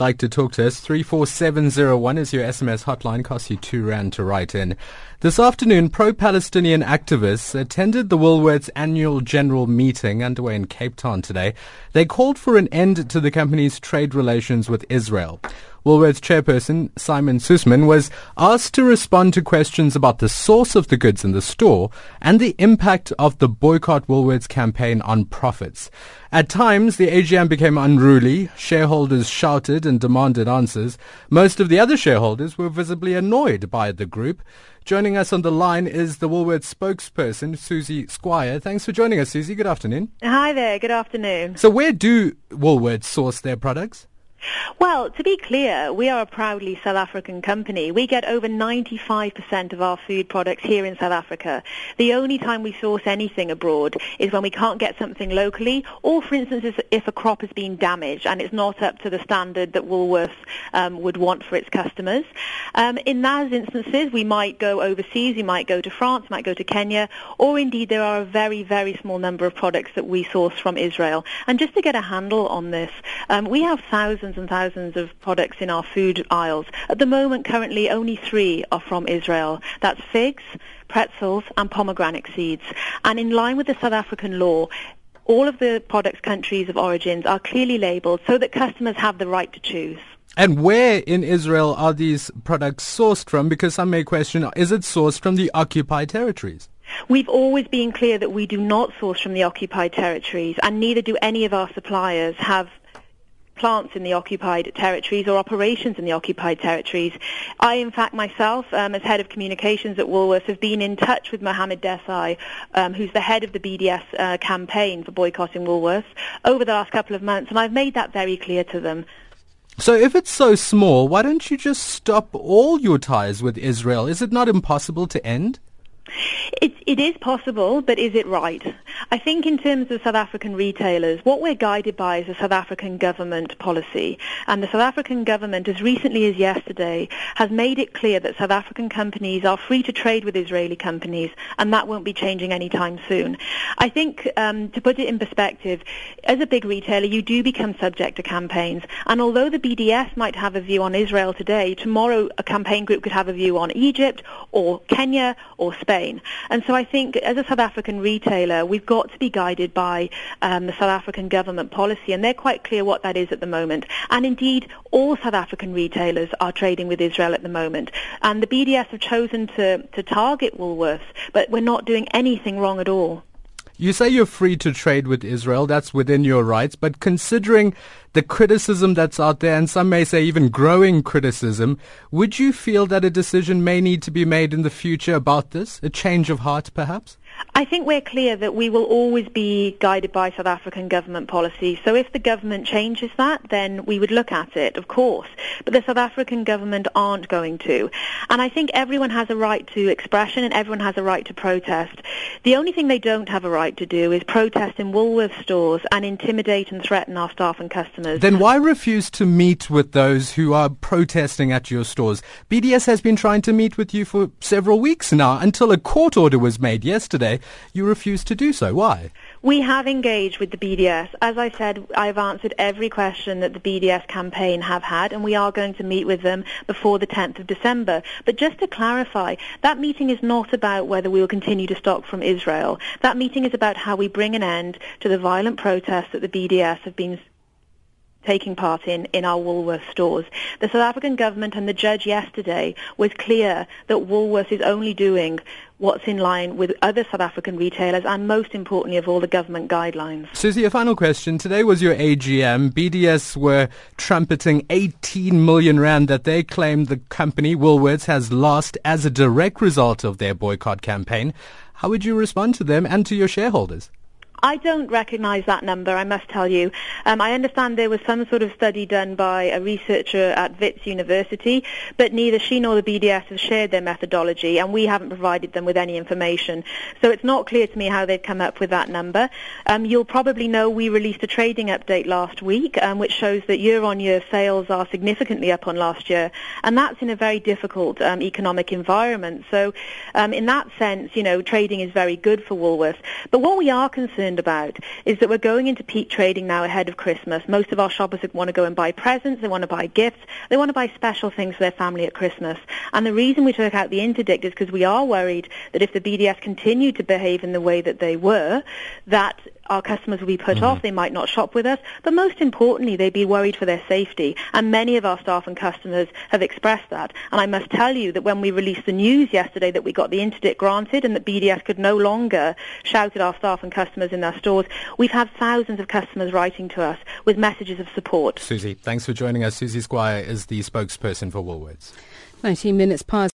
like to talk to us, 34701 is your SMS hotline, costs you two rand to write in. This afternoon, pro-Palestinian activists attended the Woolworths annual general meeting underway in Cape Town today. They called for an end to the company's trade relations with Israel. Woolworths chairperson Simon Susman was asked to respond to questions about the source of the goods in the store and the impact of the Boycott Woolworths campaign on profits. At times, the AGM became unruly. Shareholders shouted and demanded answers. Most of the other shareholders were visibly annoyed by the group. Joining us on the line is the Woolworths spokesperson, Susie Squire. Thanks for joining us, Susie. Good afternoon. Hi there. Good afternoon. So where do Woolworths source their products? Well, to be clear, we are a proudly South African company. We get over 95% of our food products here in South Africa. The only time we source anything abroad is when we can't get something locally, or for instance, if a crop has been damaged and it's not up to the standard that Woolworths um, would want for its customers. Um, in those instances, we might go overseas, we might go to France, might go to Kenya, or indeed there are a very, very small number of products that we source from Israel. And just to get a handle on this, um, we have thousands and thousands of products in our food aisles. At the moment, currently, only three are from Israel. That's figs, pretzels, and pomegranate seeds. And in line with the South African law, all of the products' countries of origins are clearly labelled so that customers have the right to choose. And where in Israel are these products sourced from? Because some may question, is it sourced from the occupied territories? We've always been clear that we do not source from the occupied territories, and neither do any of our suppliers have plants in the occupied territories or operations in the occupied territories. I, in fact, myself, um, as head of communications at Woolworths, have been in touch with Mohammed Desai, um, who's the head of the BDS uh, campaign for boycotting Woolworths, over the last couple of months, and I've made that very clear to them. So if it's so small, why don't you just stop all your ties with Israel? Is it not impossible to end? It, it is possible, but is it right? I think in terms of South African retailers, what we're guided by is the South African government policy. And the South African government, as recently as yesterday, has made it clear that South African companies are free to trade with Israeli companies, and that won't be changing anytime soon. I think, um, to put it in perspective, as a big retailer, you do become subject to campaigns. And although the BDS might have a view on Israel today, tomorrow a campaign group could have a view on Egypt or Kenya or Spain. And so I think as a South African retailer, we've got to be guided by um, the South African government policy, and they're quite clear what that is at the moment. And indeed, all South African retailers are trading with Israel at the moment. And the BDS have chosen to, to target Woolworths, but we're not doing anything wrong at all. You say you're free to trade with Israel. That's within your rights. But considering the criticism that's out there, and some may say even growing criticism, would you feel that a decision may need to be made in the future about this? A change of heart, perhaps? I think we're clear that we will always be guided by South African government policy. So if the government changes that, then we would look at it, of course. But the South African government aren't going to. And I think everyone has a right to expression and everyone has a right to protest. The only thing they don't have a right to do is protest in Woolworths stores and intimidate and threaten our staff and customers. Then why refuse to meet with those who are protesting at your stores? BDS has been trying to meet with you for several weeks now until a court order was made yesterday you refused to do so. Why? We have engaged with the BDS. As I said, I've answered every question that the BDS campaign have had, and we are going to meet with them before the 10th of December. But just to clarify, that meeting is not about whether we will continue to stock from Israel. That meeting is about how we bring an end to the violent protests that the BDS have been taking part in in our Woolworths stores. The South African government and the judge yesterday was clear that Woolworths is only doing what's in line with other South African retailers and most importantly of all the government guidelines. Susie, a final question. Today was your AGM. BDS were trumpeting 18 million rand that they claim the company Woolworths has lost as a direct result of their boycott campaign. How would you respond to them and to your shareholders? I don't recognize that number, I must tell you. Um, I understand there was some sort of study done by a researcher at Wits University, but neither she nor the BDS have shared their methodology, and we haven't provided them with any information. So it's not clear to me how they've come up with that number. Um, you'll probably know we released a trading update last week, um, which shows that year-on-year sales are significantly up on last year, and that's in a very difficult um, economic environment. So um, in that sense, you know, trading is very good for Woolworths. But what we are concerned concerned about is that we're going into peak trading now ahead of Christmas. Most of our shoppers want to go and buy presents, they want to buy gifts, they want to buy special things for their family at Christmas. And the reason we took out the interdict is because we are worried that if the BDS continue to behave in the way that they were, that our customers will be put mm-hmm. off, they might not shop with us, but most importantly, they'd be worried for their safety. And many of our staff and customers have expressed that. And I must tell you that when we released the news yesterday that we got the interdict granted and that BDS could no longer shout at our staff and customers in their stores, we've had thousands of customers writing to us with messages of support. Susie, thanks for joining us. Susie Squire is the spokesperson for Woolworths. 19 minutes past.